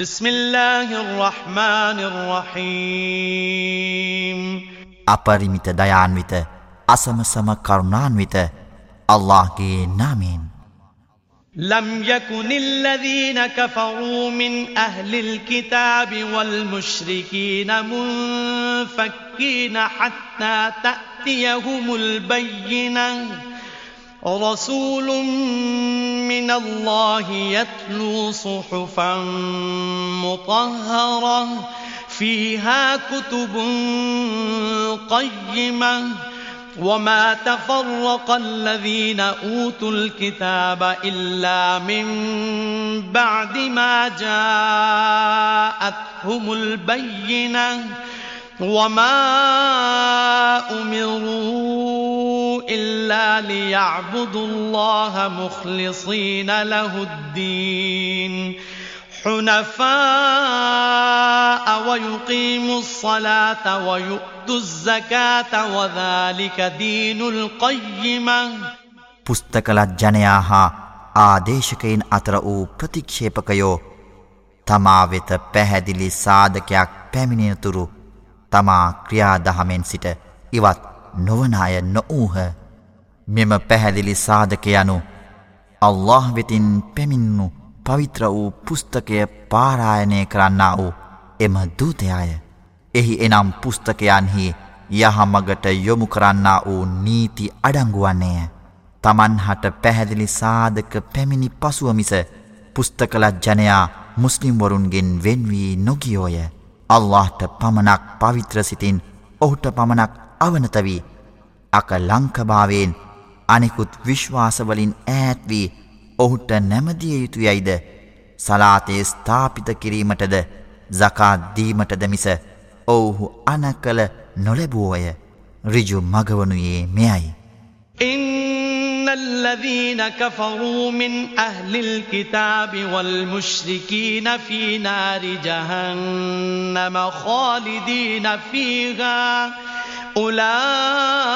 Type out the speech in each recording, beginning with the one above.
بسم الله الرحمن الرحيم. أبرمت ديان ويت أسم අපරිමිත كرنان ويت الله අල්ලාහ්ගේ نامين. لم يكن الذين كفروا من أهل الكتاب والمشركين منفكين حتى تأتيهم البينة. رسول من الله يتلو صحفا مطهرة فيها كتب قيمة. وما تفرق الذين أوتوا الكتاب إلا من بعد ما جاءتهم البينة. وما ليعبدوا الله مخلصين له الدين حنفاء ويقيموا الصلاة ويؤتوا الزكاة وذلك دين القيمة පුස්තකලත් ජනයා හා ආදේශකයින් අතර වූ ප්‍රතික්ෂේපකයෝ තමා වෙත පැහැදිලි සාධකයක් පැමිණෙනතුරු තමා ක්‍රියාදහමෙන් සිට ඉවත් නොවනාය නොවූහ මෙම පැහැදිලි සාධක යනු අල්له වෙතින් පැමින්නු පවිත්‍ර වූ පුස්තකය පාරායනය කරන්නා වූ එම දූතයාය. එහි එනම් පුස්තකයන්හි යහමගට යොමු කරන්නා වූ නීති අඩංගුවන්නේය. තමන් හට පැහැදිලි සාධක පැමිණි පසුවමිස පුස්තකලත් ජනයා මුස්ලිම්වරුන්ගෙන් වෙන්වී නොගියෝය. අල්لهට පමණක් පවිත්‍රසිතින් ඔහුට පමණක් අවනතවී අක ලංකභාවෙන් අනෙකුත් විශ්වාසවලින් ඈත්වී ඔහුට නැමදිය යුතු යයිද සලාතයේ ස්ථාපිත කිරීමටද සකාත්දීමටද මිස ඔවුහු අනකළ නොලැබුවෝය රිජු මගවනුයේ මෙයයි. إن الذين كفروا من أهل الكتاب والمشركين في نار جهنم خالدين فيها أولئك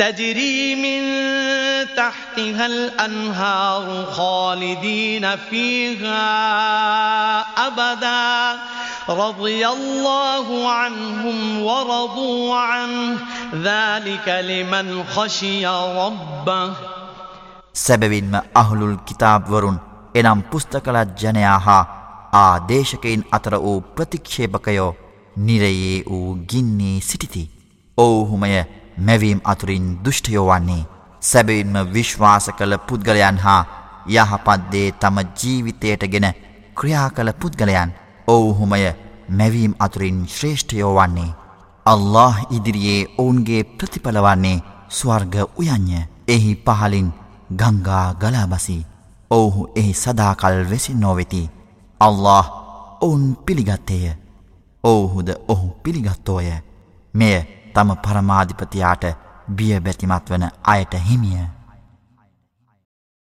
تجري من تحتها الأنهار خالدين فيها أبدا رضي الله عنهم ورضوا عنه ذلك لمن خشي ربه සැබවින්ම අහුළුල් කිතාබ්වරුන් එනම් පුස්තකලත් ජනයා හා ආදේශකයින් අතර වූ ප්‍රතික්ෂේපකයෝ නිරයේ වූ ගින්නේ සිටිති. ඔවුහුමය මැවීම් අතුරින් දුෂ්ටයෝ වන්නේ. සැබවින්ම විශ්වාස කළ පුද්ගලයන් හා යහපත් දේ තම ජීවිතයට ගෙන ක්‍රියා කළ පුද්ගලයන් ඔවුහුමය මැවීම් අතුරින් ශ්‍රේෂ්ඨයෝ වන්නේ. අල්له ඉදිරියේ ඔවුන්ගේ ප්‍රතිඵලවන්නේ ස්වර්ග උයන්ය. එහි පහලින් ගංගා ගලාබසි. ඔවුහු එහි සදාකල් වෙසි නොවෙති. අල්له ඔවුන් පිළිගත්තේය. ඔවුහුද ඔහු පිළිගත්තෝය. මෙය තම පරමාධිපතියාට බිය බැතිමත් වන අයට හිමිය.